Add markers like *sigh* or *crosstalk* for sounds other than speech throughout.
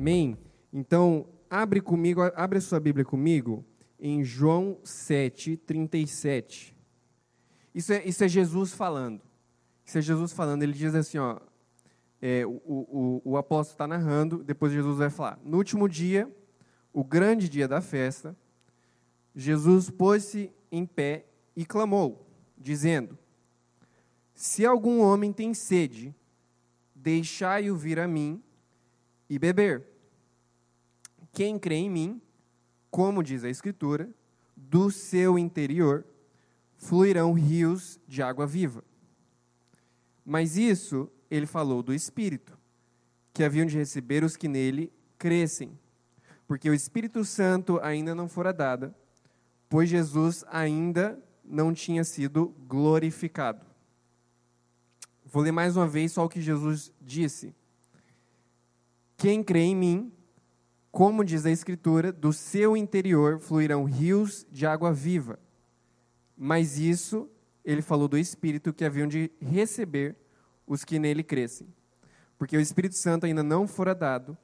Amém? Então, abre comigo, abre a sua Bíblia comigo em João 7, 37. Isso é, isso é Jesus falando. Isso é Jesus falando. Ele diz assim, ó, é, o, o, o apóstolo está narrando, depois Jesus vai falar. No último dia, o grande dia da festa, Jesus pôs-se em pé e clamou, dizendo: Se algum homem tem sede, deixai-o vir a mim e beber. Quem crê em mim, como diz a Escritura, do seu interior fluirão rios de água viva. Mas isso ele falou do Espírito, que haviam de receber os que nele crescem, porque o Espírito Santo ainda não fora dado, pois Jesus ainda não tinha sido glorificado. Vou ler mais uma vez só o que Jesus disse. Quem crê em mim, como diz a Escritura, do seu interior fluirão rios de água viva. Mas isso ele falou do Espírito que haviam de receber os que nele crescem. Porque o Espírito Santo ainda não fora dado,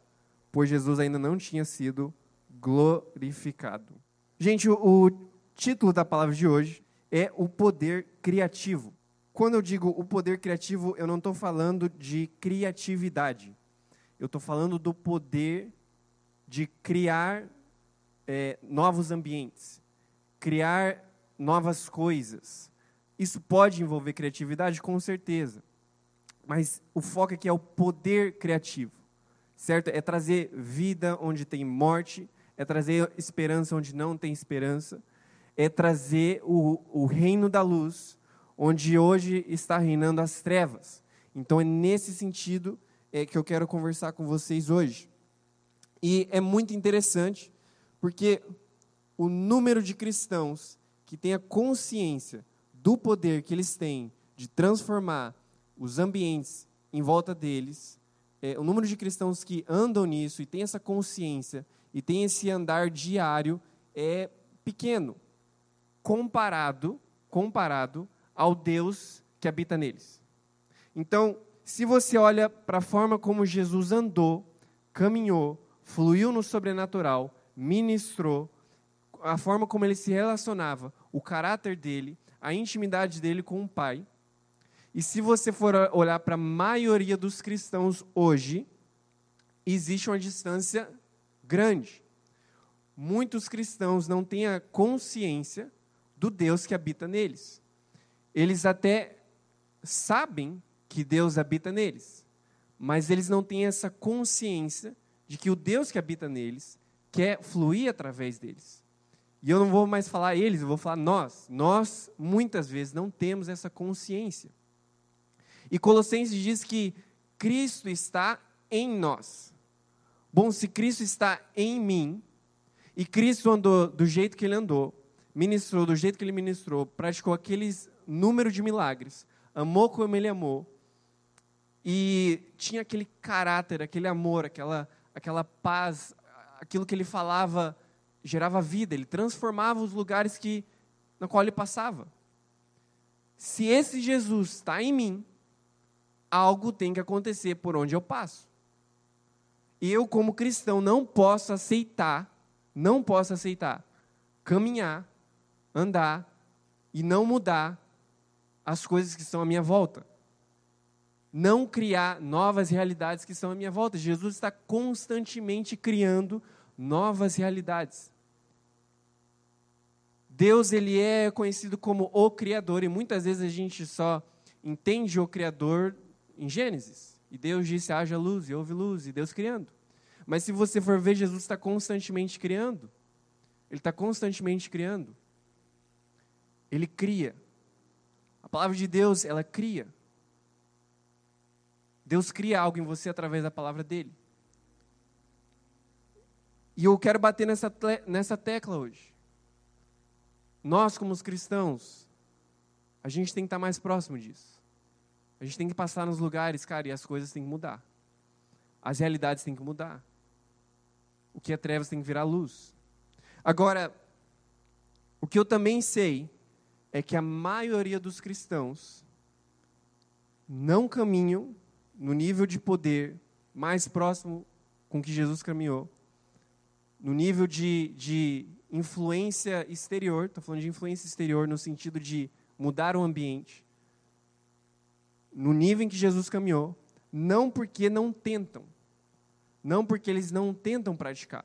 pois Jesus ainda não tinha sido glorificado. Gente, o, o título da palavra de hoje é o poder criativo. Quando eu digo o poder criativo, eu não estou falando de criatividade. Eu estou falando do poder de criar é, novos ambientes, criar novas coisas. Isso pode envolver criatividade, com certeza. Mas o foco aqui é o poder criativo, certo? É trazer vida onde tem morte, é trazer esperança onde não tem esperança, é trazer o, o reino da luz onde hoje está reinando as trevas. Então é nesse sentido é, que eu quero conversar com vocês hoje. E é muito interessante, porque o número de cristãos que têm a consciência do poder que eles têm de transformar os ambientes em volta deles, é, o número de cristãos que andam nisso e têm essa consciência e têm esse andar diário é pequeno, comparado, comparado ao Deus que habita neles. Então, se você olha para a forma como Jesus andou, caminhou, fluiu no sobrenatural, ministrou, a forma como ele se relacionava, o caráter dele, a intimidade dele com o Pai. E se você for olhar para a maioria dos cristãos hoje, existe uma distância grande. Muitos cristãos não têm a consciência do Deus que habita neles. Eles até sabem que Deus habita neles, mas eles não têm essa consciência de que o Deus que habita neles quer fluir através deles. E eu não vou mais falar eles, eu vou falar nós. Nós, muitas vezes, não temos essa consciência. E Colossenses diz que Cristo está em nós. Bom, se Cristo está em mim, e Cristo andou do jeito que ele andou, ministrou do jeito que ele ministrou, praticou aqueles número de milagres, amou como ele amou, e tinha aquele caráter, aquele amor, aquela aquela paz, aquilo que ele falava gerava vida, ele transformava os lugares que na qual ele passava. Se esse Jesus está em mim, algo tem que acontecer por onde eu passo. E eu, como cristão, não posso aceitar, não posso aceitar caminhar, andar e não mudar as coisas que estão à minha volta não criar novas realidades que estão à minha volta. Jesus está constantemente criando novas realidades. Deus ele é conhecido como o criador e muitas vezes a gente só entende o criador em Gênesis. E Deus disse: haja luz e houve luz e Deus criando. Mas se você for ver, Jesus está constantemente criando. Ele está constantemente criando. Ele cria. A palavra de Deus, ela cria. Deus cria algo em você através da palavra dele. E eu quero bater nessa, nessa tecla hoje. Nós, como os cristãos, a gente tem que estar mais próximo disso. A gente tem que passar nos lugares, cara, e as coisas têm que mudar. As realidades têm que mudar. O que é trevas tem que virar luz. Agora, o que eu também sei é que a maioria dos cristãos não caminham no nível de poder mais próximo com que Jesus caminhou, no nível de, de influência exterior, estou falando de influência exterior no sentido de mudar o ambiente, no nível em que Jesus caminhou, não porque não tentam, não porque eles não tentam praticar,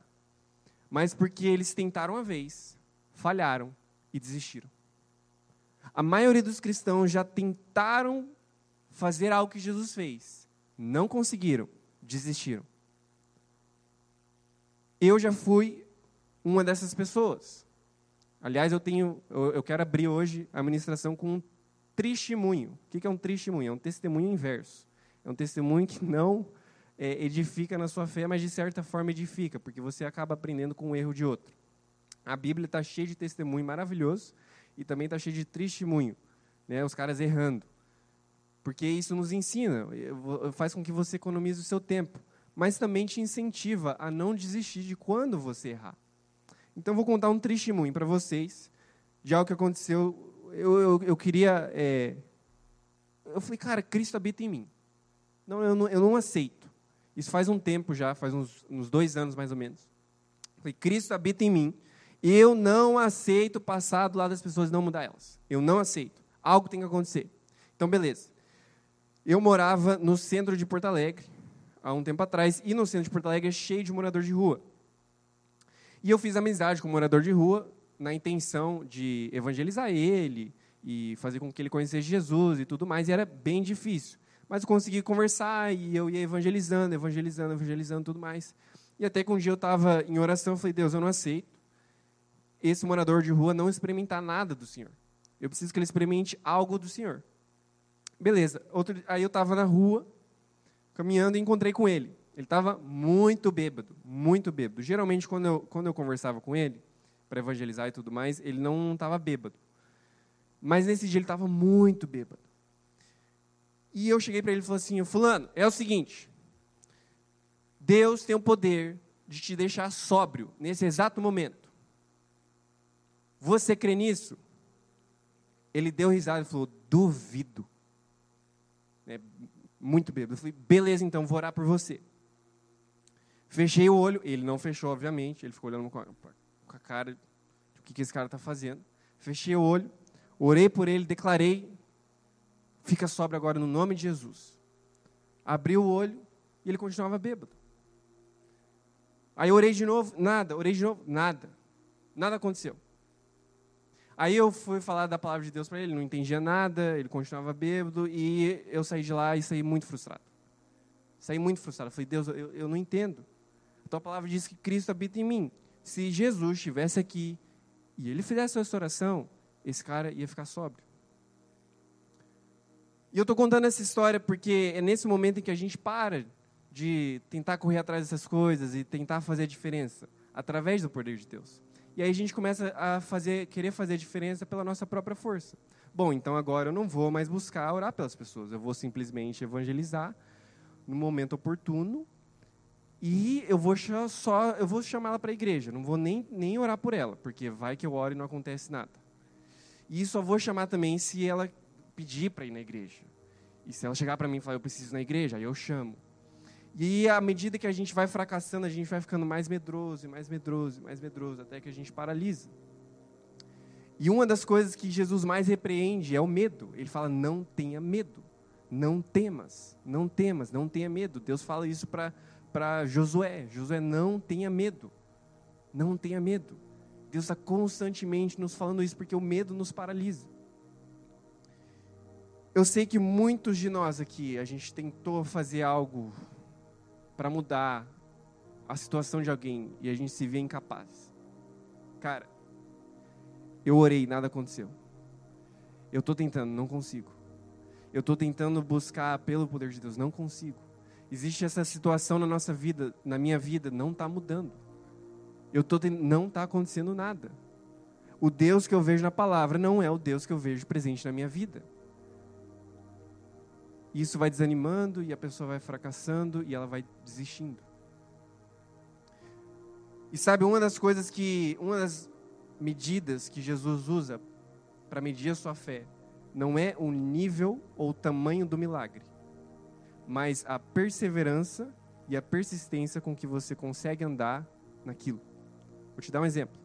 mas porque eles tentaram uma vez, falharam e desistiram. A maioria dos cristãos já tentaram fazer algo que Jesus fez, não conseguiram, desistiram. Eu já fui uma dessas pessoas. Aliás, eu tenho, eu, eu quero abrir hoje a ministração com um testemunho. O que é um testemunho? É um testemunho inverso. É um testemunho que não é, edifica na sua fé, mas de certa forma edifica, porque você acaba aprendendo com o erro de outro. A Bíblia está cheia de testemunho maravilhoso e também está cheia de testemunho, né? Os caras errando, porque isso nos ensina, faz com que você economize o seu tempo, mas também te incentiva a não desistir de quando você errar. Então, vou contar um testemunho para vocês de algo que aconteceu. Eu, eu, eu queria. É... Eu falei, cara, Cristo habita em mim. Não eu, não, eu não aceito. Isso faz um tempo já, faz uns, uns dois anos mais ou menos. Eu falei, Cristo habita em mim. Eu não aceito passar do lado das pessoas e não mudar elas. Eu não aceito. Algo tem que acontecer. Então, beleza. Eu morava no centro de Porto Alegre, há um tempo atrás, e no centro de Porto Alegre é cheio de morador de rua. E eu fiz amizade com um morador de rua na intenção de evangelizar ele e fazer com que ele conhecesse Jesus e tudo mais, e era bem difícil. Mas eu consegui conversar e eu ia evangelizando, evangelizando, evangelizando tudo mais. E até que um dia eu estava em oração, eu falei, Deus, eu não aceito esse morador de rua não experimentar nada do Senhor. Eu preciso que ele experimente algo do Senhor. Beleza. Outro, aí eu estava na rua, caminhando e encontrei com ele. Ele estava muito bêbado, muito bêbado. Geralmente, quando eu, quando eu conversava com ele, para evangelizar e tudo mais, ele não estava bêbado. Mas nesse dia ele estava muito bêbado. E eu cheguei para ele e falei assim: Fulano, é o seguinte. Deus tem o poder de te deixar sóbrio nesse exato momento. Você crê nisso? Ele deu risada e falou: Duvido. É, muito bêbado. Eu falei: Beleza, então, vou orar por você. Fechei o olho, ele não fechou, obviamente, ele ficou olhando com a, com a cara, o que, que esse cara está fazendo. Fechei o olho, orei por ele, declarei, fica sóbrio agora no nome de Jesus. Abri o olho e ele continuava bêbado. Aí orei de novo, nada, orei de novo, nada. Nada aconteceu. Aí eu fui falar da palavra de Deus para ele, não entendia nada, ele continuava bêbado e eu saí de lá e saí muito frustrado. Saí muito frustrado. falei, Deus, eu, eu não entendo. A palavra diz que Cristo habita em mim. Se Jesus estivesse aqui e ele fizesse essa oração, esse cara ia ficar sóbrio. E eu estou contando essa história porque é nesse momento em que a gente para de tentar correr atrás dessas coisas e tentar fazer a diferença através do poder de Deus. E aí a gente começa a fazer, querer fazer diferença pela nossa própria força. Bom, então agora eu não vou mais buscar orar pelas pessoas, eu vou simplesmente evangelizar no momento oportuno e eu vou só, eu vou chamar ela para a igreja, não vou nem, nem orar por ela, porque vai que eu oro e não acontece nada. E só vou chamar também se ela pedir para ir na igreja. E se ela chegar para mim e falar, eu preciso ir na igreja, aí eu chamo. E à medida que a gente vai fracassando, a gente vai ficando mais medroso, mais medroso, mais medroso, até que a gente paralisa. E uma das coisas que Jesus mais repreende é o medo. Ele fala: não tenha medo, não temas, não temas, não tenha medo. Deus fala isso para Josué: Josué, não tenha medo. Não tenha medo. Deus está constantemente nos falando isso porque o medo nos paralisa. Eu sei que muitos de nós aqui, a gente tentou fazer algo para mudar a situação de alguém e a gente se vê incapaz. Cara, eu orei, nada aconteceu. Eu estou tentando, não consigo. Eu estou tentando buscar pelo poder de Deus, não consigo. Existe essa situação na nossa vida, na minha vida, não está mudando. Eu tô não está acontecendo nada. O Deus que eu vejo na palavra não é o Deus que eu vejo presente na minha vida. Isso vai desanimando e a pessoa vai fracassando e ela vai desistindo. E sabe, uma das coisas que, uma das medidas que Jesus usa para medir a sua fé não é o nível ou o tamanho do milagre, mas a perseverança e a persistência com que você consegue andar naquilo. Vou te dar um exemplo.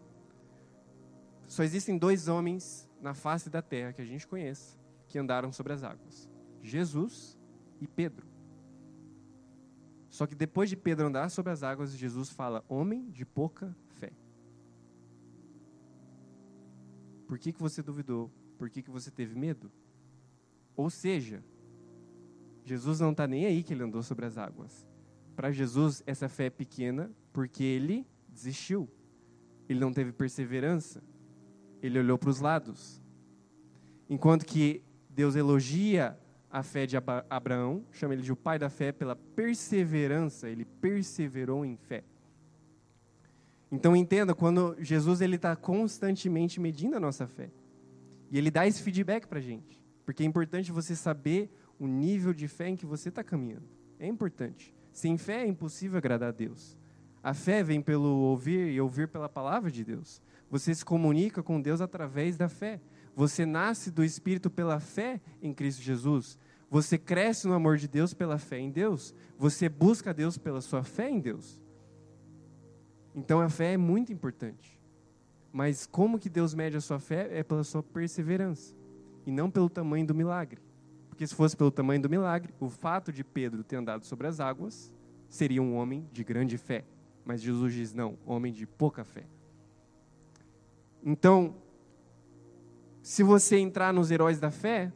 Só existem dois homens na face da terra que a gente conhece que andaram sobre as águas: Jesus e Pedro. Só que depois de Pedro andar sobre as águas, Jesus fala: homem de pouca fé. Por que, que você duvidou? Por que, que você teve medo? Ou seja, Jesus não está nem aí que ele andou sobre as águas. Para Jesus, essa fé é pequena porque ele desistiu. Ele não teve perseverança. Ele olhou para os lados. Enquanto que Deus elogia a fé de Abraão, chama ele de o pai da fé pela perseverança, ele perseverou em fé. Então entenda, quando Jesus ele está constantemente medindo a nossa fé, e ele dá esse feedback para a gente, porque é importante você saber o nível de fé em que você está caminhando. É importante. Sem fé é impossível agradar a Deus. A fé vem pelo ouvir e ouvir pela palavra de Deus. Você se comunica com Deus através da fé. Você nasce do Espírito pela fé em Cristo Jesus. Você cresce no amor de Deus pela fé em Deus. Você busca Deus pela sua fé em Deus. Então a fé é muito importante. Mas como que Deus mede a sua fé? É pela sua perseverança e não pelo tamanho do milagre. Porque se fosse pelo tamanho do milagre, o fato de Pedro ter andado sobre as águas seria um homem de grande fé. Mas Jesus diz: não, homem de pouca fé. Então, se você entrar nos heróis da fé,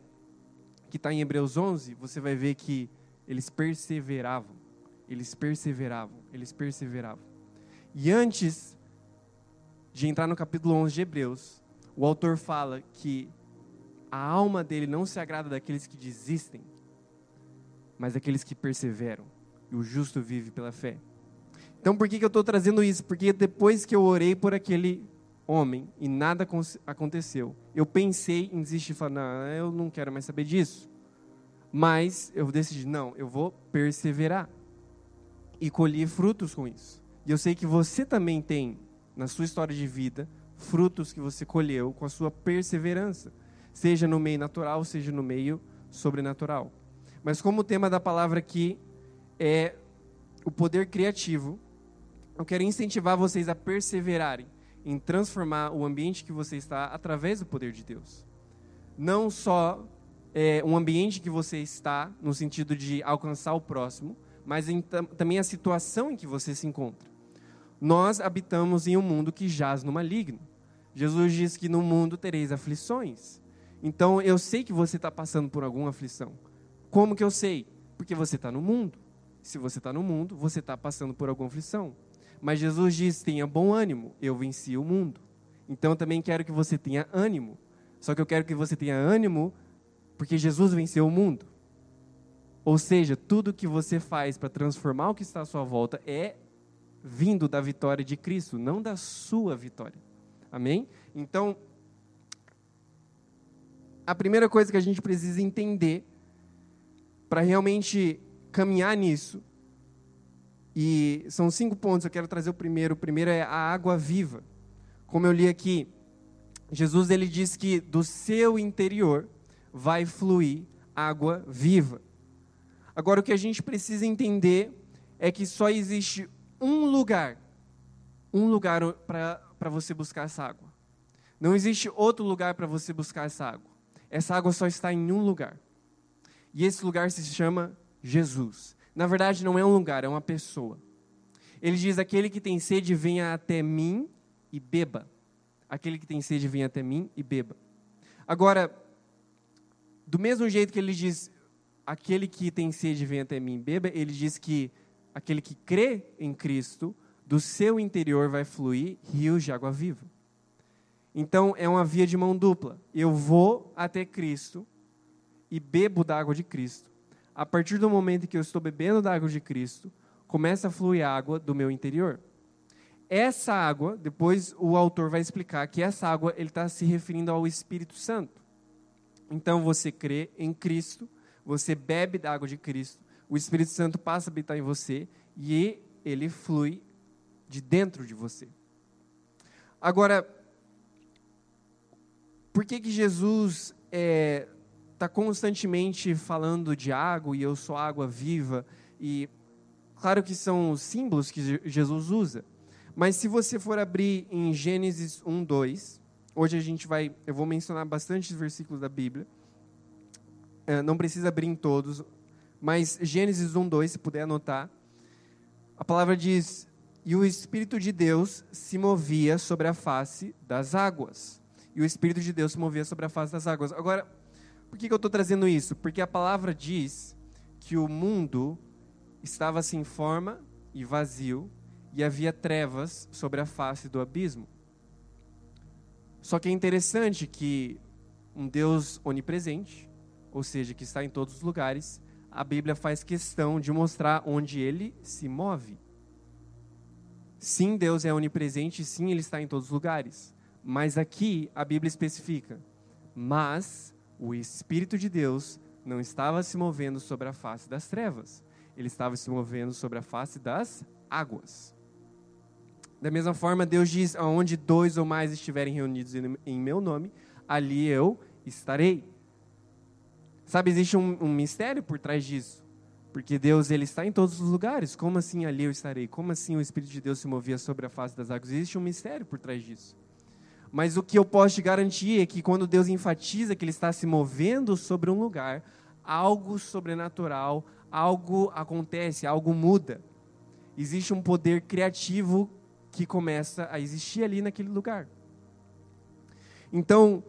que está em Hebreus 11, você vai ver que eles perseveravam, eles perseveravam, eles perseveravam. E antes de entrar no capítulo 11 de Hebreus, o autor fala que a alma dele não se agrada daqueles que desistem, mas daqueles que perseveram. E o justo vive pela fé. Então, por que, que eu estou trazendo isso? Porque depois que eu orei por aquele homem e nada aconteceu, eu pensei em desistir e falar: não, eu não quero mais saber disso. Mas eu decidi: não, eu vou perseverar. E colhi frutos com isso. E eu sei que você também tem, na sua história de vida, frutos que você colheu com a sua perseverança seja no meio natural, seja no meio sobrenatural. Mas como o tema da palavra aqui é o poder criativo, eu quero incentivar vocês a perseverarem em transformar o ambiente que você está através do poder de Deus. Não só é, um ambiente que você está, no sentido de alcançar o próximo, mas em, também a situação em que você se encontra. Nós habitamos em um mundo que jaz no maligno. Jesus diz que no mundo tereis aflições. Então eu sei que você está passando por alguma aflição. Como que eu sei? Porque você está no mundo. Se você está no mundo, você está passando por alguma aflição. Mas Jesus diz: tenha bom ânimo, eu venci o mundo. Então eu também quero que você tenha ânimo. Só que eu quero que você tenha ânimo porque Jesus venceu o mundo. Ou seja, tudo que você faz para transformar o que está à sua volta é vindo da vitória de Cristo, não da sua vitória. Amém? Então, a primeira coisa que a gente precisa entender para realmente caminhar nisso, e são cinco pontos, eu quero trazer o primeiro. O primeiro é a água viva. Como eu li aqui, Jesus ele diz que do seu interior vai fluir água viva. Agora o que a gente precisa entender é que só existe um lugar, um lugar para você buscar essa água. Não existe outro lugar para você buscar essa água. Essa água só está em um lugar. E esse lugar se chama Jesus. Na verdade, não é um lugar, é uma pessoa. Ele diz: Aquele que tem sede, venha até mim e beba. Aquele que tem sede, venha até mim e beba. Agora, do mesmo jeito que ele diz: Aquele que tem sede, venha até mim e beba, ele diz que aquele que crê em Cristo, do seu interior vai fluir rios de água viva. Então é uma via de mão dupla. Eu vou até Cristo e bebo da água de Cristo. A partir do momento que eu estou bebendo da água de Cristo, começa a fluir água do meu interior. Essa água, depois o autor vai explicar que essa água ele está se referindo ao Espírito Santo. Então você crê em Cristo, você bebe da água de Cristo, o Espírito Santo passa a habitar em você e ele flui de dentro de você. Agora, por que, que Jesus é, tá constantemente falando de água e eu sou água viva? E Claro que são os símbolos que Jesus usa. Mas se você for abrir em Gênesis 1, 2, hoje a gente vai, eu vou mencionar bastante versículos da Bíblia. É, não precisa abrir em todos, mas Gênesis 1, 2, se puder anotar. A palavra diz: E o Espírito de Deus se movia sobre a face das águas. E o Espírito de Deus se movia sobre a face das águas. Agora, por que, que eu estou trazendo isso? Porque a palavra diz que o mundo estava sem forma e vazio, e havia trevas sobre a face do abismo. Só que é interessante que um Deus onipresente, ou seja, que está em todos os lugares, a Bíblia faz questão de mostrar onde ele se move. Sim, Deus é onipresente, sim, ele está em todos os lugares. Mas aqui a Bíblia especifica: mas o Espírito de Deus não estava se movendo sobre a face das trevas, ele estava se movendo sobre a face das águas. Da mesma forma, Deus diz: aonde dois ou mais estiverem reunidos em meu nome, ali eu estarei. Sabe, existe um, um mistério por trás disso. Porque Deus ele está em todos os lugares. Como assim ali eu estarei? Como assim o Espírito de Deus se movia sobre a face das águas? Existe um mistério por trás disso. Mas o que eu posso te garantir é que quando Deus enfatiza que Ele está se movendo sobre um lugar, algo sobrenatural, algo acontece, algo muda. Existe um poder criativo que começa a existir ali naquele lugar. Então,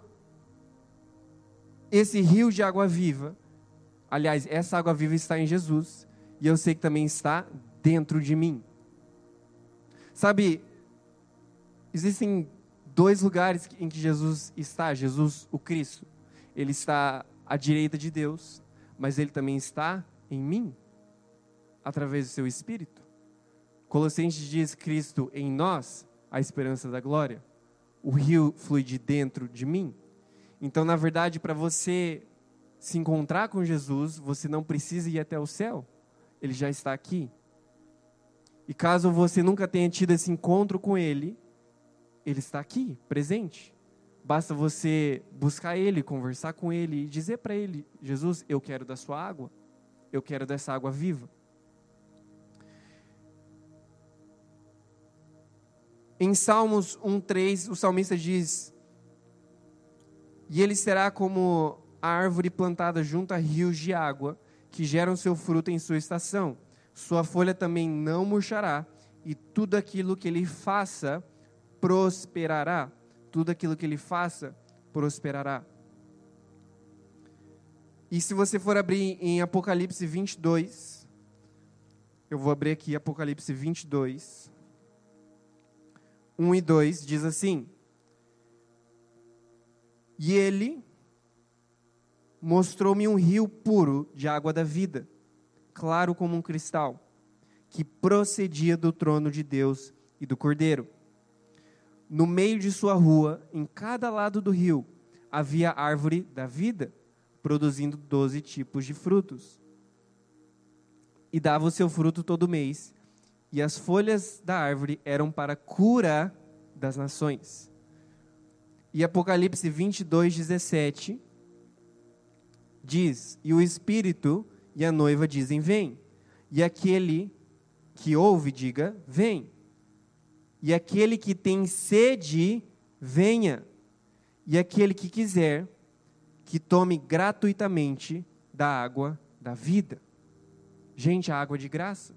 esse rio de água viva, aliás, essa água viva está em Jesus, e eu sei que também está dentro de mim. Sabe, existem dois lugares em que Jesus está, Jesus o Cristo. Ele está à direita de Deus, mas ele também está em mim, através do seu Espírito. Colossenses diz: Cristo em nós, a esperança da glória. O rio flui de dentro de mim. Então, na verdade, para você se encontrar com Jesus, você não precisa ir até o céu. Ele já está aqui. E caso você nunca tenha tido esse encontro com Ele, ele está aqui, presente. Basta você buscar Ele, conversar com Ele e dizer para Ele: Jesus, eu quero da sua água, eu quero dessa água viva. Em Salmos 1,3, o salmista diz: E ele será como a árvore plantada junto a rios de água, que geram seu fruto em sua estação. Sua folha também não murchará, e tudo aquilo que ele faça prosperará. Tudo aquilo que ele faça, prosperará. E se você for abrir em Apocalipse 22, eu vou abrir aqui Apocalipse 22, 1 e 2, diz assim: E ele mostrou-me um rio puro de água da vida, claro como um cristal, que procedia do trono de Deus e do Cordeiro no meio de sua rua, em cada lado do rio, havia árvore da vida, produzindo doze tipos de frutos. E dava o seu fruto todo mês, e as folhas da árvore eram para cura das nações. E Apocalipse 22, 17 diz: E o Espírito e a noiva dizem: Vem. E aquele que ouve, diga: Vem. E aquele que tem sede, venha. E aquele que quiser, que tome gratuitamente da água da vida. Gente, a água é de graça.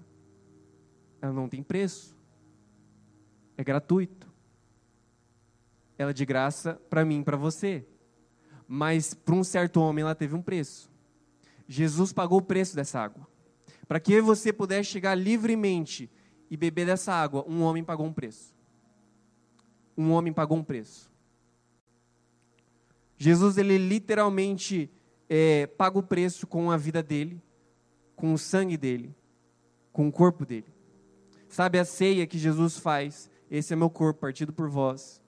Ela não tem preço. É gratuito. Ela é de graça para mim e para você. Mas para um certo homem ela teve um preço. Jesus pagou o preço dessa água. Para que você pudesse chegar livremente e beber dessa água, um homem pagou um preço. Um homem pagou um preço. Jesus, ele literalmente é, paga o preço com a vida dele, com o sangue dele, com o corpo dele. Sabe a ceia que Jesus faz? Esse é meu corpo partido por vós.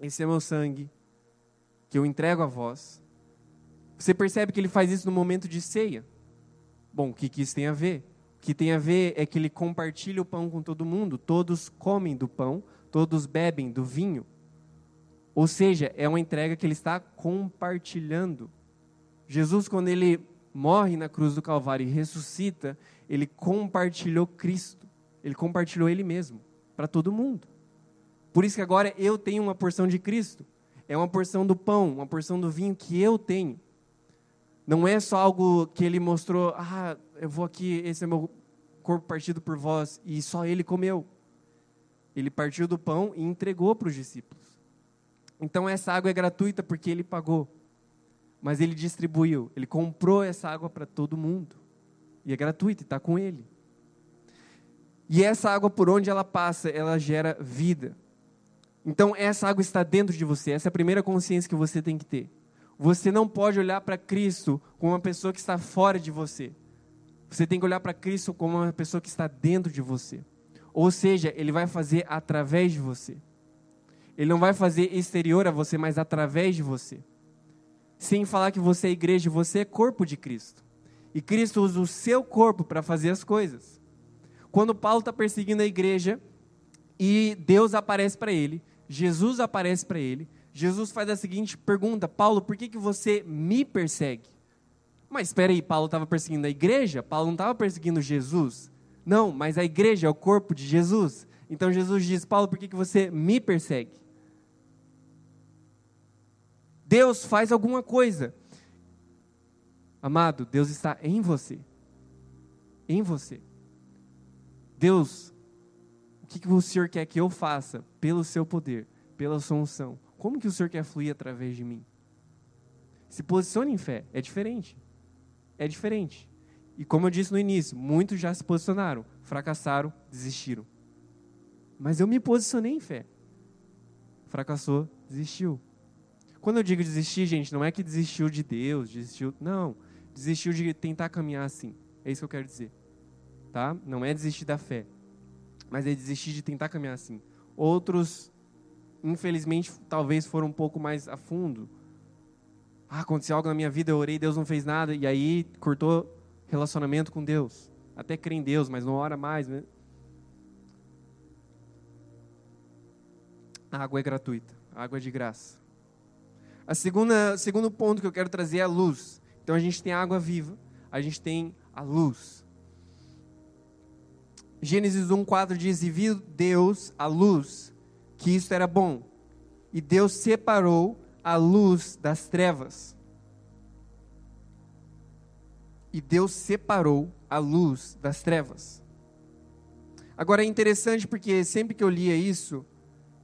Esse é meu sangue que eu entrego a vós. Você percebe que ele faz isso no momento de ceia? Bom, o que, que isso tem a ver? Que tem a ver é que ele compartilha o pão com todo mundo, todos comem do pão, todos bebem do vinho. Ou seja, é uma entrega que ele está compartilhando. Jesus, quando ele morre na cruz do Calvário e ressuscita, ele compartilhou Cristo. Ele compartilhou ele mesmo para todo mundo. Por isso que agora eu tenho uma porção de Cristo. É uma porção do pão, uma porção do vinho que eu tenho. Não é só algo que ele mostrou, ah, eu vou aqui, esse é meu corpo partido por vós, e só ele comeu. Ele partiu do pão e entregou para os discípulos. Então essa água é gratuita porque ele pagou. Mas ele distribuiu, ele comprou essa água para todo mundo. E é gratuita, está com ele. E essa água, por onde ela passa, ela gera vida. Então, essa água está dentro de você. Essa é a primeira consciência que você tem que ter. Você não pode olhar para Cristo como uma pessoa que está fora de você. Você tem que olhar para Cristo como uma pessoa que está dentro de você. Ou seja, Ele vai fazer através de você. Ele não vai fazer exterior a você, mas através de você. Sem falar que você é igreja, você é corpo de Cristo. E Cristo usa o seu corpo para fazer as coisas. Quando Paulo está perseguindo a igreja e Deus aparece para ele, Jesus aparece para ele, Jesus faz a seguinte pergunta: Paulo, por que, que você me persegue? Mas espera aí, Paulo estava perseguindo a igreja? Paulo não estava perseguindo Jesus? Não, mas a igreja é o corpo de Jesus. Então Jesus diz: Paulo, por que, que você me persegue? Deus faz alguma coisa. Amado, Deus está em você. Em você. Deus, o que, que o Senhor quer que eu faça pelo seu poder, pela sua unção? Como que o Senhor quer fluir através de mim? Se posicione em fé, é diferente. É diferente. E como eu disse no início, muitos já se posicionaram, fracassaram, desistiram. Mas eu me posicionei em fé. Fracassou, desistiu. Quando eu digo desistir, gente, não é que desistiu de Deus, desistiu. Não. Desistiu de tentar caminhar assim. É isso que eu quero dizer. Tá? Não é desistir da fé. Mas é desistir de tentar caminhar assim. Outros, infelizmente, talvez foram um pouco mais a fundo. Ah, aconteceu algo na minha vida, eu orei, Deus não fez nada. E aí cortou relacionamento com Deus. Até crê em Deus, mas não ora mais. Né? A água é gratuita. A água é de graça. A segunda, segundo ponto que eu quero trazer é a luz. Então a gente tem a água viva, a gente tem a luz. Gênesis 1:4 diz: "E viu Deus a luz, que isto era bom. E Deus separou a luz das trevas." E Deus separou a luz das trevas. Agora é interessante porque sempre que eu lia isso,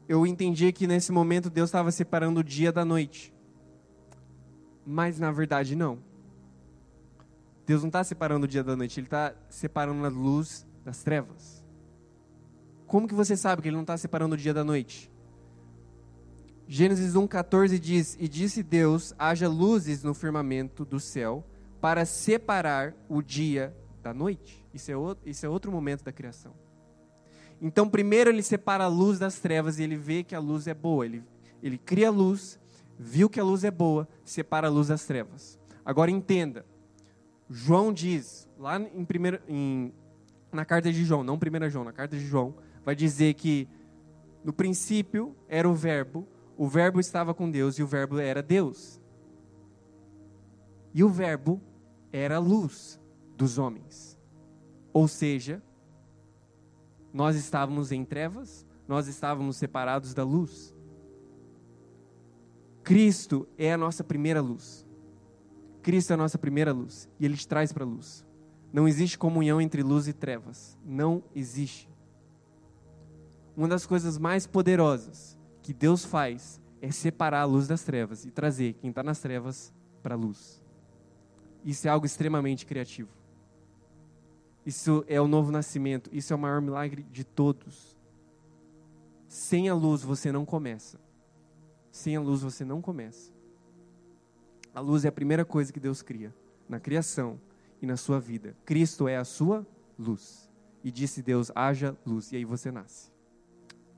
eu entendia que nesse momento Deus estava separando o dia da noite. Mas na verdade não. Deus não está separando o dia da noite, Ele está separando a luz das trevas. Como que você sabe que Ele não está separando o dia da noite? Gênesis 1,14 diz: E disse Deus: haja luzes no firmamento do céu para separar o dia da noite. Isso é outro, isso é outro momento da criação. Então, primeiro ele separa a luz das trevas e ele vê que a luz é boa. Ele, ele cria a luz, viu que a luz é boa, separa a luz das trevas. Agora entenda, João diz, lá em primeira, em, na carta de João, não primeira João, na carta de João, vai dizer que no princípio era o verbo, o verbo estava com Deus e o verbo era Deus. E o verbo era a luz dos homens. Ou seja, nós estávamos em trevas, nós estávamos separados da luz. Cristo é a nossa primeira luz. Cristo é a nossa primeira luz e Ele te traz para a luz. Não existe comunhão entre luz e trevas. Não existe. Uma das coisas mais poderosas que Deus faz é separar a luz das trevas e trazer quem está nas trevas para a luz. Isso é algo extremamente criativo. Isso é o novo nascimento. Isso é o maior milagre de todos. Sem a luz você não começa. Sem a luz você não começa. A luz é a primeira coisa que Deus cria na criação e na sua vida. Cristo é a sua luz. E disse Deus: haja luz. E aí você nasce.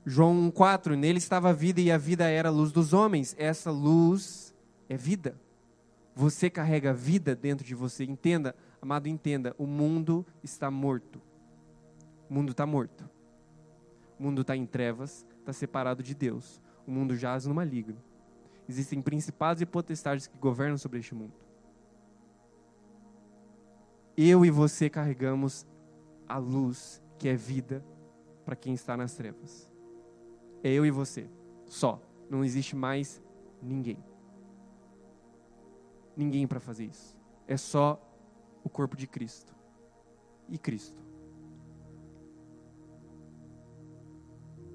João 1,4: Nele estava a vida e a vida era a luz dos homens. Essa luz é vida. Você carrega vida dentro de você. Entenda, Amado, entenda: o mundo está morto. O mundo está morto. O mundo está em trevas, está separado de Deus. O mundo jaz no maligno. Existem principados e potestades que governam sobre este mundo. Eu e você carregamos a luz que é vida para quem está nas trevas. É eu e você, só. Não existe mais ninguém. Ninguém para fazer isso. É só o corpo de Cristo e Cristo.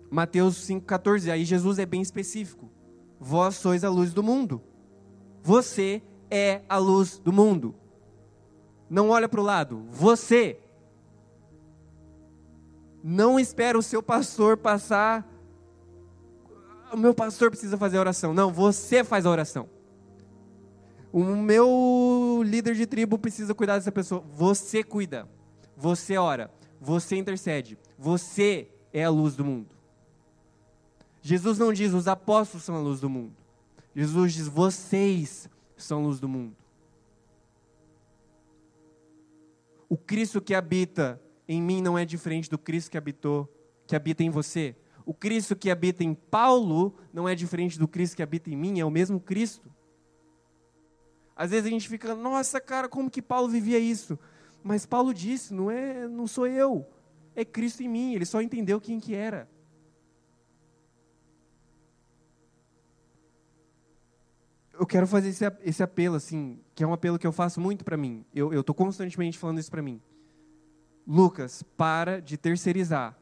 Mateus 5,14, aí Jesus é bem específico. Vós sois a luz do mundo. Você é a luz do mundo. Não olha para o lado. Você. Não espera o seu pastor passar. O meu pastor precisa fazer a oração. Não, você faz a oração. O meu líder de tribo precisa cuidar dessa pessoa. Você cuida. Você ora. Você intercede. Você é a luz do mundo. Jesus não diz os apóstolos são a luz do mundo. Jesus diz vocês são a luz do mundo. O Cristo que habita em mim não é diferente do Cristo que habitou, que habita em você. O Cristo que habita em Paulo não é diferente do Cristo que habita em mim, é o mesmo Cristo. Às vezes a gente fica, nossa, cara, como que Paulo vivia isso? Mas Paulo disse, não é, não sou eu, é Cristo em mim. Ele só entendeu quem que era. eu quero fazer esse, esse apelo, assim, que é um apelo que eu faço muito para mim. Eu estou constantemente falando isso para mim. Lucas, para de terceirizar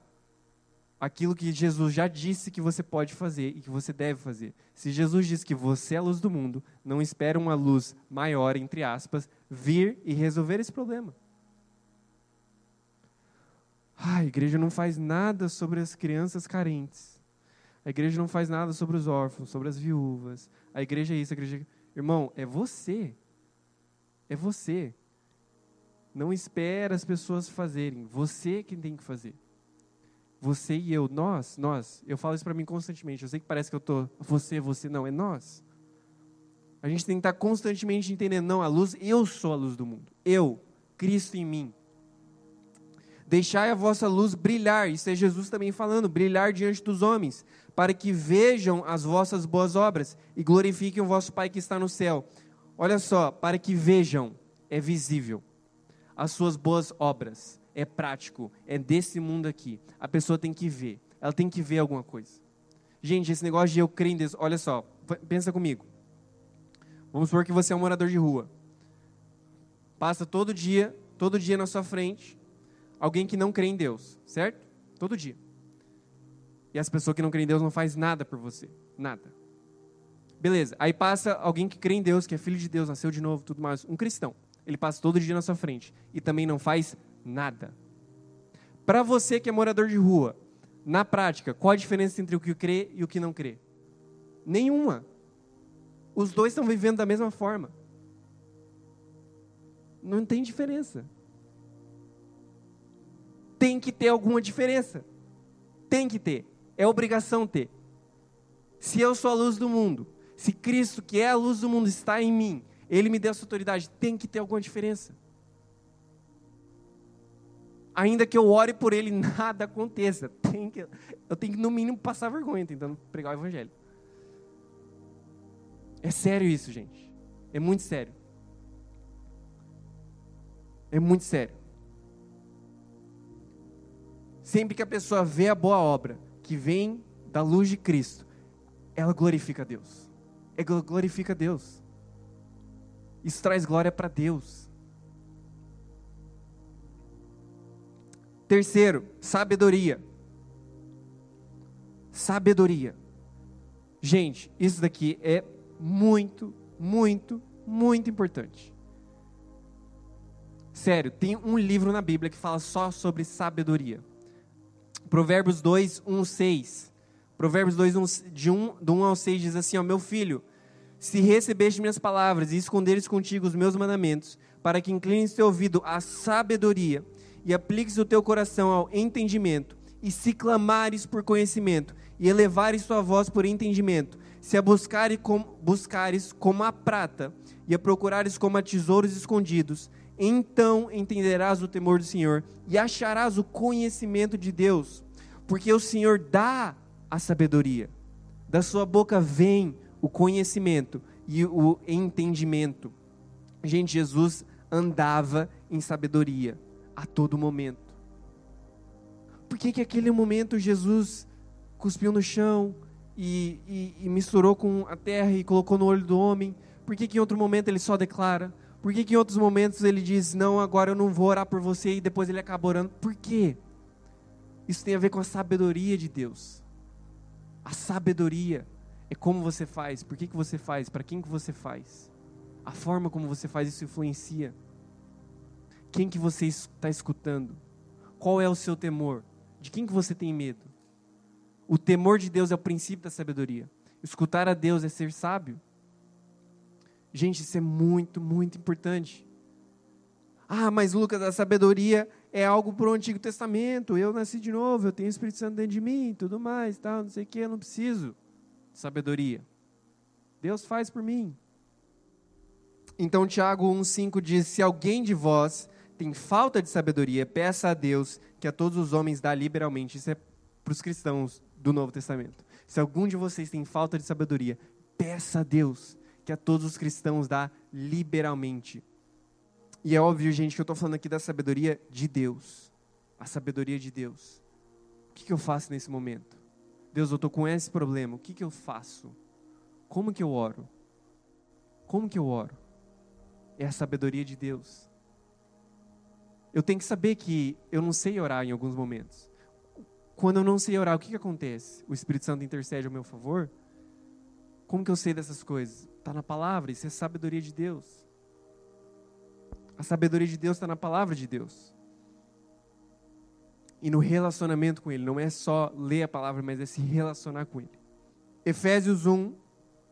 aquilo que Jesus já disse que você pode fazer e que você deve fazer. Se Jesus diz que você é a luz do mundo, não espere uma luz maior, entre aspas, vir e resolver esse problema. Ah, a igreja não faz nada sobre as crianças carentes. A igreja não faz nada sobre os órfãos, sobre as viúvas. A igreja é isso, a igreja. É Irmão, é você. É você. Não espera as pessoas fazerem. Você quem tem que fazer. Você e eu, nós, nós. Eu falo isso para mim constantemente. Eu sei que parece que eu tô você, você não, é nós. A gente tem que estar constantemente entendendo, não, a luz, eu sou a luz do mundo. Eu, Cristo em mim. Deixai a vossa luz brilhar, isso é Jesus também falando, brilhar diante dos homens, para que vejam as vossas boas obras e glorifiquem o vosso Pai que está no céu. Olha só, para que vejam, é visível, as suas boas obras, é prático, é desse mundo aqui. A pessoa tem que ver, ela tem que ver alguma coisa. Gente, esse negócio de eu crer em Deus, olha só, pensa comigo. Vamos supor que você é um morador de rua. Passa todo dia, todo dia na sua frente, alguém que não crê em Deus, certo? Todo dia. E as pessoas que não creem em Deus não faz nada por você, nada. Beleza. Aí passa alguém que crê em Deus, que é filho de Deus, nasceu de novo, tudo mais, um cristão. Ele passa todo dia na sua frente e também não faz nada. Para você que é morador de rua, na prática, qual a diferença entre o que crê e o que não crê? Nenhuma. Os dois estão vivendo da mesma forma. Não tem diferença tem que ter alguma diferença. Tem que ter. É obrigação ter. Se eu sou a luz do mundo, se Cristo, que é a luz do mundo, está em mim, Ele me deu essa autoridade, tem que ter alguma diferença. Ainda que eu ore por Ele, *laughs* nada aconteça. Que, eu tenho que, no mínimo, passar vergonha tentando pregar o Evangelho. É sério isso, gente. É muito sério. É muito sério. Sempre que a pessoa vê a boa obra que vem da luz de Cristo, ela glorifica a Deus. Ela glorifica a Deus. Isso traz glória para Deus. Terceiro, sabedoria. Sabedoria. Gente, isso daqui é muito, muito, muito importante. Sério, tem um livro na Bíblia que fala só sobre sabedoria. Provérbios 2, 1, 6. Provérbios 2, 1, de 1, do 1 ao 6 diz assim: ó, Meu filho, se recebeste minhas palavras e esconderes contigo os meus mandamentos, para que inclines teu ouvido à sabedoria e apliques o teu coração ao entendimento, e se clamares por conhecimento e elevares tua voz por entendimento, se a buscares como, buscares como a prata e a procurares como a tesouros escondidos, então entenderás o temor do Senhor e acharás o conhecimento de Deus, porque o Senhor dá a sabedoria. Da sua boca vem o conhecimento e o entendimento. Gente, Jesus andava em sabedoria a todo momento. Por que que aquele momento Jesus cuspiu no chão e, e, e misturou com a terra e colocou no olho do homem? Por que, que em outro momento ele só declara? Por que, que em outros momentos ele diz, não, agora eu não vou orar por você e depois ele acaba orando? Por quê? Isso tem a ver com a sabedoria de Deus. A sabedoria é como você faz, por que, que você faz, para quem que você faz. A forma como você faz isso influencia. Quem que você está escutando? Qual é o seu temor? De quem que você tem medo? O temor de Deus é o princípio da sabedoria. Escutar a Deus é ser sábio. Gente, isso é muito, muito importante. Ah, mas Lucas, a sabedoria é algo para o Antigo Testamento. Eu nasci de novo, eu tenho o Espírito Santo dentro de mim, tudo mais, tal, não sei o que, eu não preciso de sabedoria. Deus faz por mim. Então Tiago 1,5 diz: Se alguém de vós tem falta de sabedoria, peça a Deus que a todos os homens dá liberalmente. Isso é para os cristãos do Novo Testamento. Se algum de vocês tem falta de sabedoria, peça a Deus que a todos os cristãos dá liberalmente. E é óbvio, gente, que eu estou falando aqui da sabedoria de Deus. A sabedoria de Deus. O que, que eu faço nesse momento? Deus, eu estou com esse problema. O que, que eu faço? Como que eu oro? Como que eu oro? É a sabedoria de Deus. Eu tenho que saber que eu não sei orar em alguns momentos. Quando eu não sei orar, o que, que acontece? O Espírito Santo intercede ao meu favor? Como que eu sei dessas coisas? Está na palavra, isso é sabedoria de Deus. A sabedoria de Deus está na palavra de Deus. E no relacionamento com Ele. Não é só ler a palavra, mas é se relacionar com Ele. Efésios 1,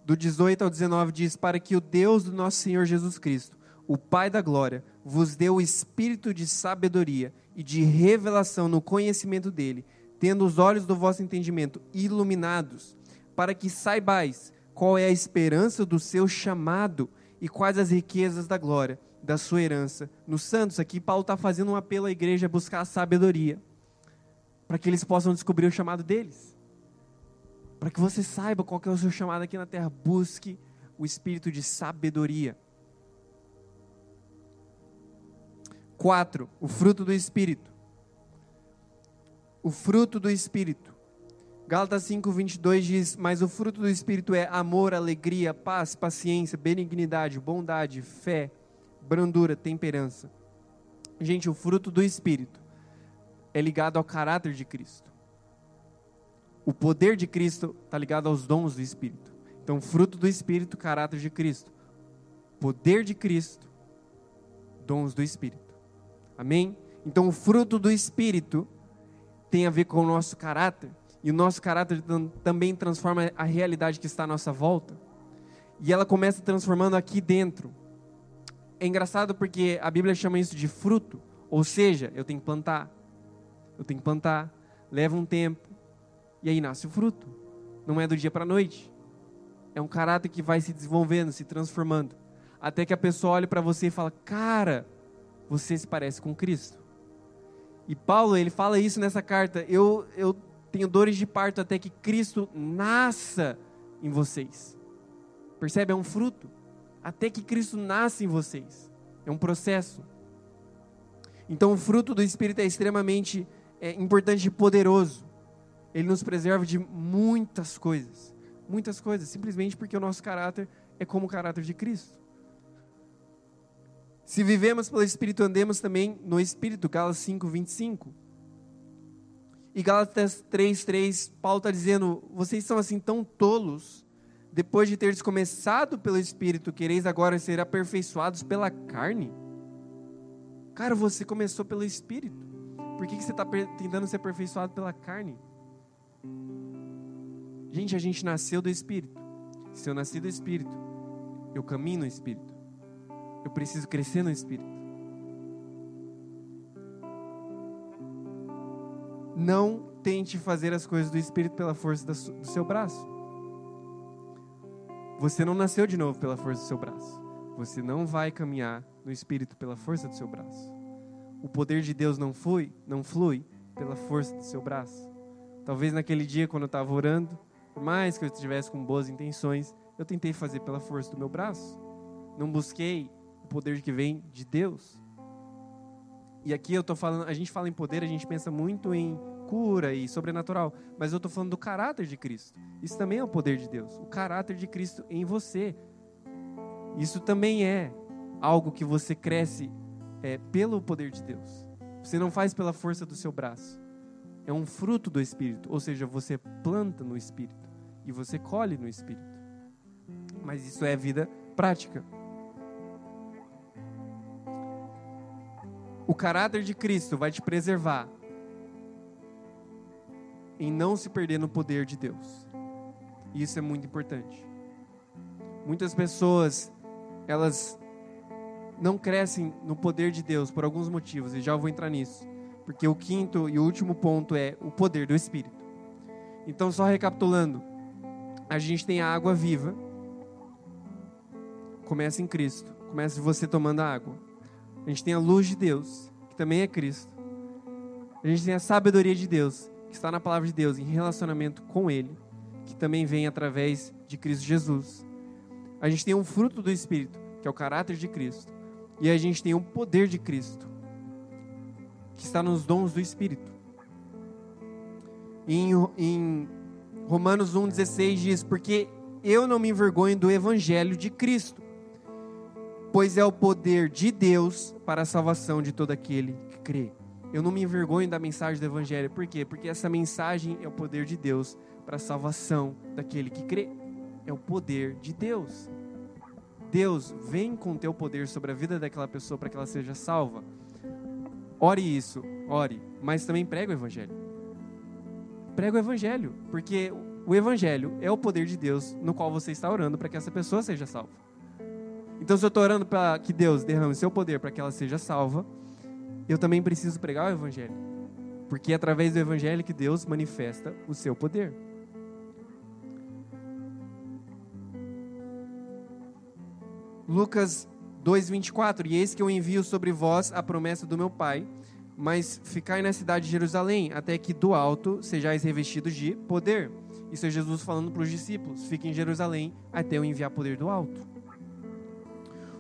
do 18 ao 19, diz: Para que o Deus do nosso Senhor Jesus Cristo, o Pai da glória, vos dê o espírito de sabedoria e de revelação no conhecimento dele, tendo os olhos do vosso entendimento iluminados, para que saibais qual é a esperança do seu chamado e quais as riquezas da glória da sua herança nos santos. Aqui Paulo está fazendo um apelo à igreja a buscar a sabedoria, para que eles possam descobrir o chamado deles. Para que você saiba qual é o seu chamado aqui na terra, busque o espírito de sabedoria. Quatro, o fruto do espírito. O fruto do espírito. Gálatas 5, 22 diz: Mas o fruto do Espírito é amor, alegria, paz, paciência, benignidade, bondade, fé, brandura, temperança. Gente, o fruto do Espírito é ligado ao caráter de Cristo. O poder de Cristo está ligado aos dons do Espírito. Então, fruto do Espírito, caráter de Cristo. Poder de Cristo, dons do Espírito. Amém? Então, o fruto do Espírito tem a ver com o nosso caráter e o nosso caráter também transforma a realidade que está à nossa volta. E ela começa transformando aqui dentro. É engraçado porque a Bíblia chama isso de fruto, ou seja, eu tenho que plantar. Eu tenho que plantar, leva um tempo, e aí nasce o fruto. Não é do dia para a noite. É um caráter que vai se desenvolvendo, se transformando, até que a pessoa olhe para você e fala: "Cara, você se parece com Cristo". E Paulo, ele fala isso nessa carta. Eu eu tenho dores de parto até que Cristo nasça em vocês. Percebe? É um fruto. Até que Cristo nasça em vocês. É um processo. Então, o fruto do Espírito é extremamente é, importante e poderoso. Ele nos preserva de muitas coisas. Muitas coisas, simplesmente porque o nosso caráter é como o caráter de Cristo. Se vivemos pelo Espírito, andemos também no Espírito, Gálatas 5, 25. E Gálatas 3:3, Paulo está dizendo: vocês são assim tão tolos, depois de teres começado pelo Espírito, quereis agora ser aperfeiçoados pela carne? Cara, você começou pelo Espírito. Por que, que você está tentando ser aperfeiçoado pela carne? Gente, a gente nasceu do Espírito. Se eu nasci do Espírito, eu caminho no Espírito. Eu preciso crescer no Espírito. Não tente fazer as coisas do Espírito pela força do seu braço. Você não nasceu de novo pela força do seu braço. Você não vai caminhar no Espírito pela força do seu braço. O poder de Deus não flui, não flui pela força do seu braço. Talvez naquele dia, quando eu estava orando, por mais que eu estivesse com boas intenções, eu tentei fazer pela força do meu braço. Não busquei o poder que vem de Deus. E aqui eu tô falando, a gente fala em poder, a gente pensa muito em cura e sobrenatural, mas eu estou falando do caráter de Cristo. Isso também é o poder de Deus, o caráter de Cristo em você. Isso também é algo que você cresce é, pelo poder de Deus. Você não faz pela força do seu braço. É um fruto do Espírito, ou seja, você planta no Espírito e você colhe no Espírito. Mas isso é vida prática. O caráter de Cristo vai te preservar em não se perder no poder de Deus. Isso é muito importante. Muitas pessoas, elas não crescem no poder de Deus por alguns motivos, e já vou entrar nisso. Porque o quinto e último ponto é o poder do Espírito. Então, só recapitulando, a gente tem a água viva, começa em Cristo, começa você tomando a água. A gente tem a luz de Deus, que também é Cristo. A gente tem a sabedoria de Deus, que está na palavra de Deus, em relacionamento com Ele, que também vem através de Cristo Jesus. A gente tem um fruto do Espírito, que é o caráter de Cristo. E a gente tem o poder de Cristo, que está nos dons do Espírito. Em, em Romanos 1,16 diz: Porque eu não me envergonho do Evangelho de Cristo, pois é o poder de Deus para a salvação de todo aquele que crê. Eu não me envergonho da mensagem do Evangelho, por quê? Porque essa mensagem é o poder de Deus para a salvação daquele que crê. É o poder de Deus. Deus, vem com o teu poder sobre a vida daquela pessoa para que ela seja salva. Ore isso, ore, mas também prega o Evangelho. Prega o Evangelho, porque o Evangelho é o poder de Deus no qual você está orando para que essa pessoa seja salva. Então, se eu estou orando para que Deus derrame seu poder para que ela seja salva, eu também preciso pregar o Evangelho. Porque é através do Evangelho que Deus manifesta o seu poder. Lucas 2,24: E eis que eu envio sobre vós a promessa do meu Pai, mas ficai na cidade de Jerusalém, até que do alto sejais revestidos de poder. Isso é Jesus falando para os discípulos: fiquem em Jerusalém até eu enviar poder do alto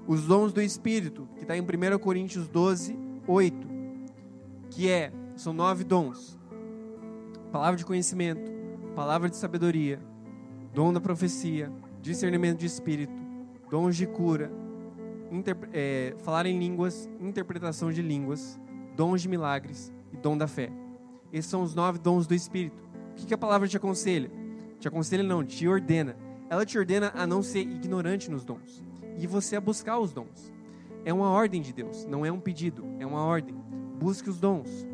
os dons do Espírito, que está em 1 Coríntios 12, 8, que é, são nove dons: palavra de conhecimento, palavra de sabedoria, dom da profecia, discernimento de espírito, dons de cura, é, falar em línguas, interpretação de línguas, dons de milagres e dom da fé. Esses são os nove dons do Espírito. O que, que a palavra te aconselha? Te aconselha não, te ordena. Ela te ordena a não ser ignorante nos dons e você a buscar os dons. É uma ordem de Deus, não é um pedido, é uma ordem. Busque os dons.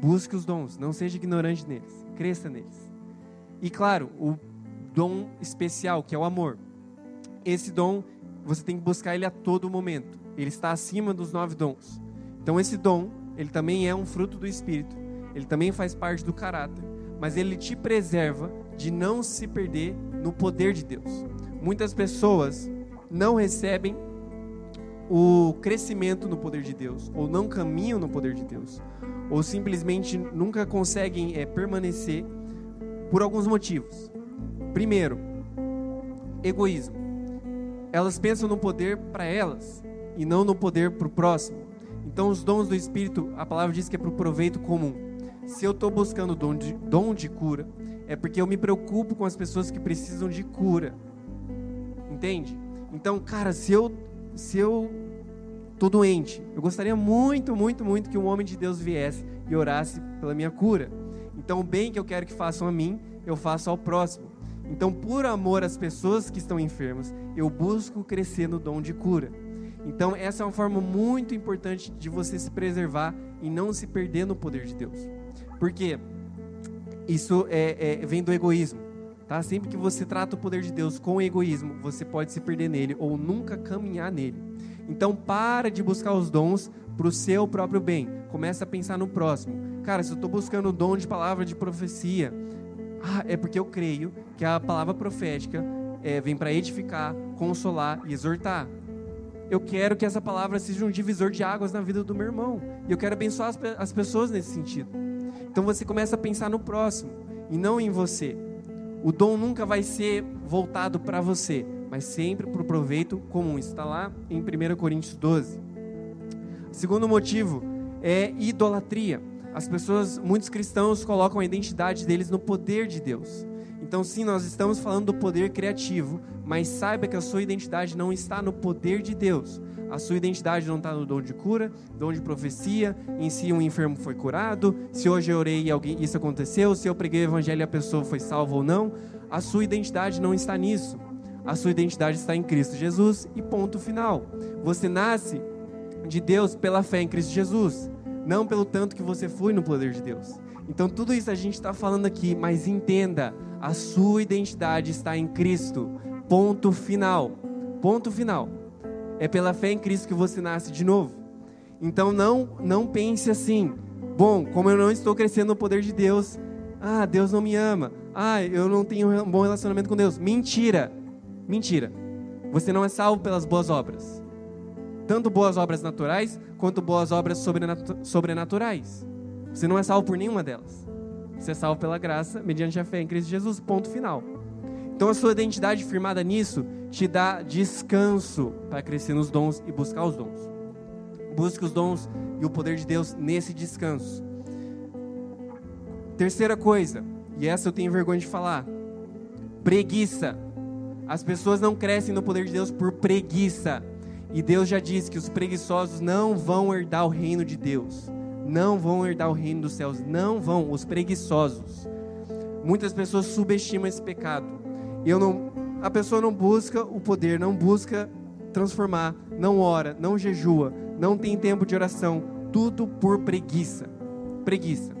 Busque os dons, não seja ignorante neles, cresça neles. E claro, o dom especial, que é o amor. Esse dom, você tem que buscar ele a todo momento. Ele está acima dos nove dons. Então esse dom, ele também é um fruto do Espírito. Ele também faz parte do caráter. Mas ele te preserva de não se perder no poder de Deus. Muitas pessoas não recebem o crescimento no poder de Deus, ou não caminham no poder de Deus, ou simplesmente nunca conseguem é, permanecer por alguns motivos. Primeiro, egoísmo. Elas pensam no poder para elas e não no poder para o próximo. Então, os dons do Espírito, a palavra diz que é para o proveito comum. Se eu estou buscando dom de, dom de cura, é porque eu me preocupo com as pessoas que precisam de cura. Entende? Então, cara, se eu se eu tô doente, eu gostaria muito, muito, muito que um homem de Deus viesse e orasse pela minha cura. Então, o bem que eu quero que façam a mim, eu faço ao próximo. Então, por amor às pessoas que estão enfermas, eu busco crescer no dom de cura. Então, essa é uma forma muito importante de você se preservar e não se perder no poder de Deus. Porque isso é, é, vem do egoísmo. Tá? Sempre que você trata o poder de Deus com egoísmo, você pode se perder nele ou nunca caminhar nele. Então para de buscar os dons para o seu próprio bem. Começa a pensar no próximo. Cara, se eu estou buscando o dom de palavra de profecia, ah, é porque eu creio que a palavra profética é, vem para edificar, consolar e exortar. Eu quero que essa palavra seja um divisor de águas na vida do meu irmão. E eu quero abençoar as, as pessoas nesse sentido. Então você começa a pensar no próximo e não em você. O dom nunca vai ser voltado para você, mas sempre para o proveito comum. Isso está lá em 1 Coríntios 12. Segundo motivo é idolatria. As pessoas, muitos cristãos colocam a identidade deles no poder de Deus. Então, sim, nós estamos falando do poder criativo, mas saiba que a sua identidade não está no poder de Deus. A sua identidade não está no dom de cura, dom de profecia, em si um enfermo foi curado, se hoje eu orei e alguém, isso aconteceu, se eu preguei o evangelho e a pessoa foi salva ou não. A sua identidade não está nisso. A sua identidade está em Cristo Jesus e ponto final. Você nasce de Deus pela fé em Cristo Jesus, não pelo tanto que você foi no poder de Deus. Então tudo isso a gente está falando aqui, mas entenda, a sua identidade está em Cristo. Ponto final. Ponto final. É pela fé em Cristo que você nasce de novo. Então não não pense assim. Bom, como eu não estou crescendo no poder de Deus, ah, Deus não me ama. Ah, eu não tenho um bom relacionamento com Deus. Mentira. Mentira. Você não é salvo pelas boas obras. Tanto boas obras naturais quanto boas obras sobrenaturais. Você não é salvo por nenhuma delas. Você é salvo pela graça, mediante a fé em Cristo Jesus. Ponto final. Então a sua identidade firmada nisso te dá descanso para crescer nos dons e buscar os dons. Busque os dons e o poder de Deus nesse descanso. Terceira coisa, e essa eu tenho vergonha de falar: preguiça. As pessoas não crescem no poder de Deus por preguiça. E Deus já disse que os preguiçosos não vão herdar o reino de Deus. Não vão herdar o reino dos céus. Não vão, os preguiçosos. Muitas pessoas subestimam esse pecado. Eu não, a pessoa não busca o poder, não busca transformar, não ora, não jejua, não tem tempo de oração, tudo por preguiça. Preguiça.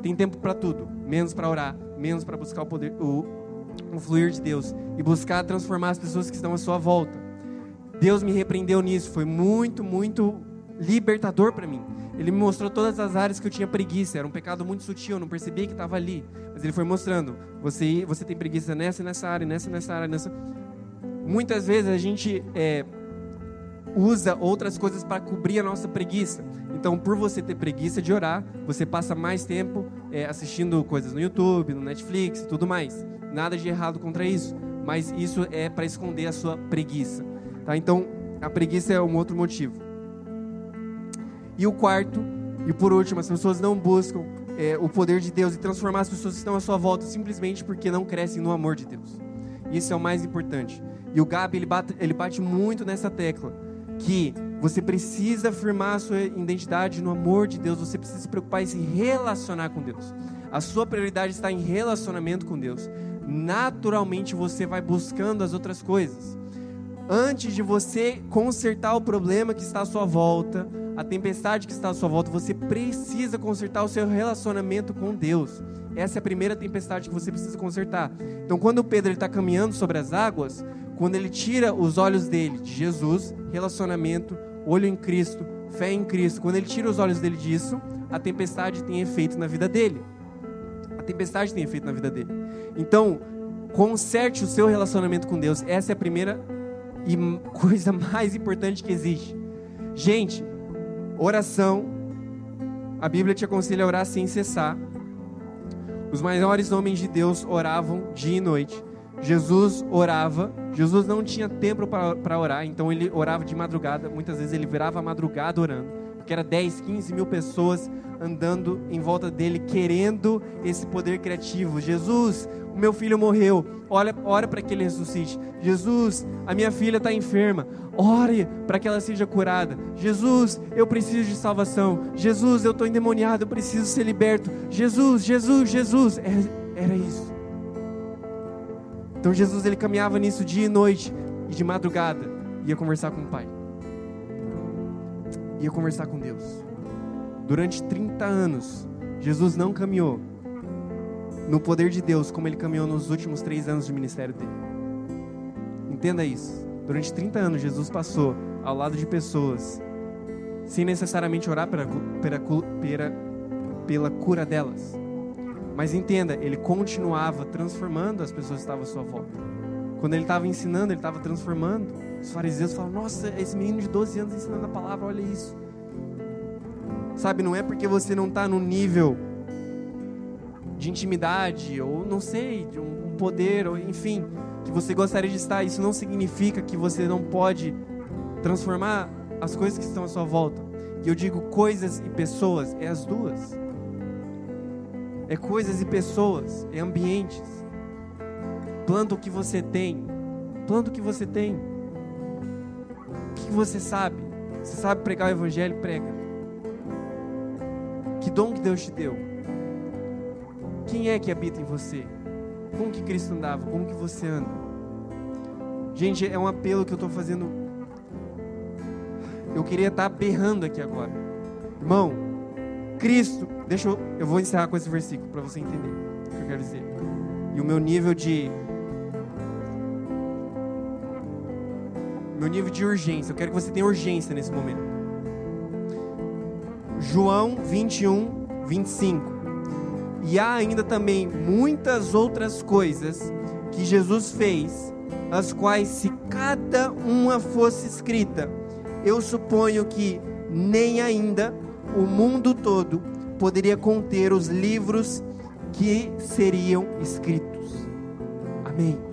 Tem tempo para tudo, menos para orar, menos para buscar o poder, o, o fluir de Deus e buscar transformar as pessoas que estão à sua volta. Deus me repreendeu nisso, foi muito, muito libertador para mim. Ele me mostrou todas as áreas que eu tinha preguiça. Era um pecado muito sutil, eu não percebia que estava ali. Mas ele foi mostrando: você, você tem preguiça nessa nessa área, nessa nessa área, nessa. Muitas vezes a gente é, usa outras coisas para cobrir a nossa preguiça. Então, por você ter preguiça de orar, você passa mais tempo é, assistindo coisas no YouTube, no Netflix tudo mais. Nada de errado contra isso, mas isso é para esconder a sua preguiça. Tá? Então, a preguiça é um outro motivo. E o quarto, e por último, as pessoas não buscam é, o poder de Deus e transformar as pessoas que estão à sua volta simplesmente porque não crescem no amor de Deus. Isso é o mais importante. E o Gabi ele bate, ele bate muito nessa tecla que você precisa afirmar a sua identidade no amor de Deus, você precisa se preocupar em se relacionar com Deus. A sua prioridade está em relacionamento com Deus. Naturalmente você vai buscando as outras coisas. Antes de você consertar o problema que está à sua volta, a tempestade que está à sua volta, você precisa consertar o seu relacionamento com Deus. Essa é a primeira tempestade que você precisa consertar. Então, quando o Pedro está caminhando sobre as águas, quando ele tira os olhos dele de Jesus, relacionamento, olho em Cristo, fé em Cristo, quando ele tira os olhos dele disso, a tempestade tem efeito na vida dele. A tempestade tem efeito na vida dele. Então, conserte o seu relacionamento com Deus. Essa é a primeira e *laughs* coisa mais importante que existe. Gente, oração, a Bíblia te aconselha a orar sem cessar. Os maiores homens de Deus oravam dia e noite. Jesus orava. Jesus não tinha tempo para orar, então ele orava de madrugada. Muitas vezes ele virava a madrugada orando, porque era 10, 15 mil pessoas andando em volta dele, querendo esse poder criativo. Jesus, o meu filho morreu, olha, ora para que ele ressuscite. Jesus, a minha filha está enferma, ore para que ela seja curada. Jesus, eu preciso de salvação. Jesus, eu estou endemoniado, eu preciso ser liberto. Jesus, Jesus, Jesus. Era, era isso. Então Jesus ele caminhava nisso dia e noite e de madrugada ia conversar com o Pai. Ia conversar com Deus. Durante 30 anos, Jesus não caminhou no poder de Deus como ele caminhou nos últimos três anos de ministério dele. Entenda isso. Durante 30 anos, Jesus passou ao lado de pessoas sem necessariamente orar pela, pela, pela, pela cura delas. Mas entenda, ele continuava transformando as pessoas que estavam à sua volta. Quando ele estava ensinando, ele estava transformando. Os fariseus falavam: Nossa, esse menino de 12 anos ensinando a palavra, olha isso. Sabe, não é porque você não está no nível de intimidade, ou não sei, de um poder, ou enfim, que você gostaria de estar. Isso não significa que você não pode transformar as coisas que estão à sua volta. E eu digo coisas e pessoas, é as duas. é coisas e pessoas, é ambientes. Planta o que você tem. Planta o que você tem. Que você sabe? Você sabe pregar o evangelho? Prega. Que dom que Deus te deu? Quem é que habita em você? Como que Cristo andava? Como que você anda? Gente, é um apelo que eu estou fazendo. Eu queria estar berrando aqui agora. Irmão, Cristo, deixa eu, eu vou encerrar com esse versículo para você entender o que eu quero dizer. E o meu nível de meu nível de urgência. Eu quero que você tenha urgência nesse momento. João 21, 25. E há ainda também muitas outras coisas que Jesus fez, as quais, se cada uma fosse escrita, eu suponho que nem ainda o mundo todo poderia conter os livros que seriam escritos. Amém.